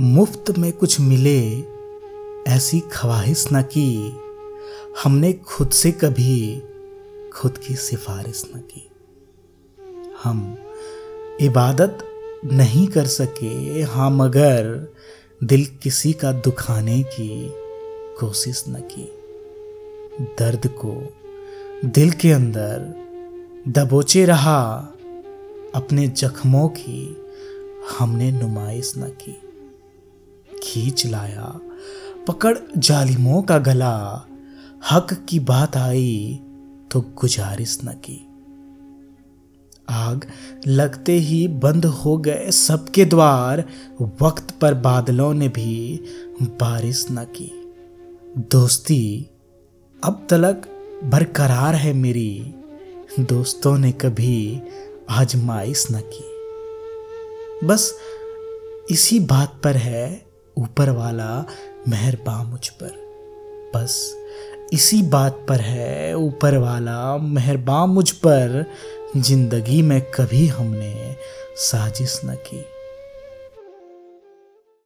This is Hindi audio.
मुफ़्त में कुछ मिले, ऐसी ख्वाहिश न की। हमने खुद से कभी खुद की सिफारिश न की। हम इबादत नहीं कर सके हाँ मगर दिल किसी का दुखाने की कोशिश न की। दर्द को दिल के अंदर दबोचे रहा, अपने जख्मों की हमने नुमाइश न की। खींच लाया, पकड़ जालिमों का गला। हक की बात आई तो गुजारिश न की। आग लगते ही बंद हो गए सबके द्वार। वक्त पर बादलों ने भी बारिश न की। दोस्ती अब तलक बरकरार है मेरी। दोस्तों ने कभी आजमाइश न की। बस इसी बात पर है ऊपर वाला मेहरबान मुझ पर। बस इसी बात पर है, ऊपर वाला मेहरबान मुझ पर। ज़िंदगी में कभी हमने साजिश न की।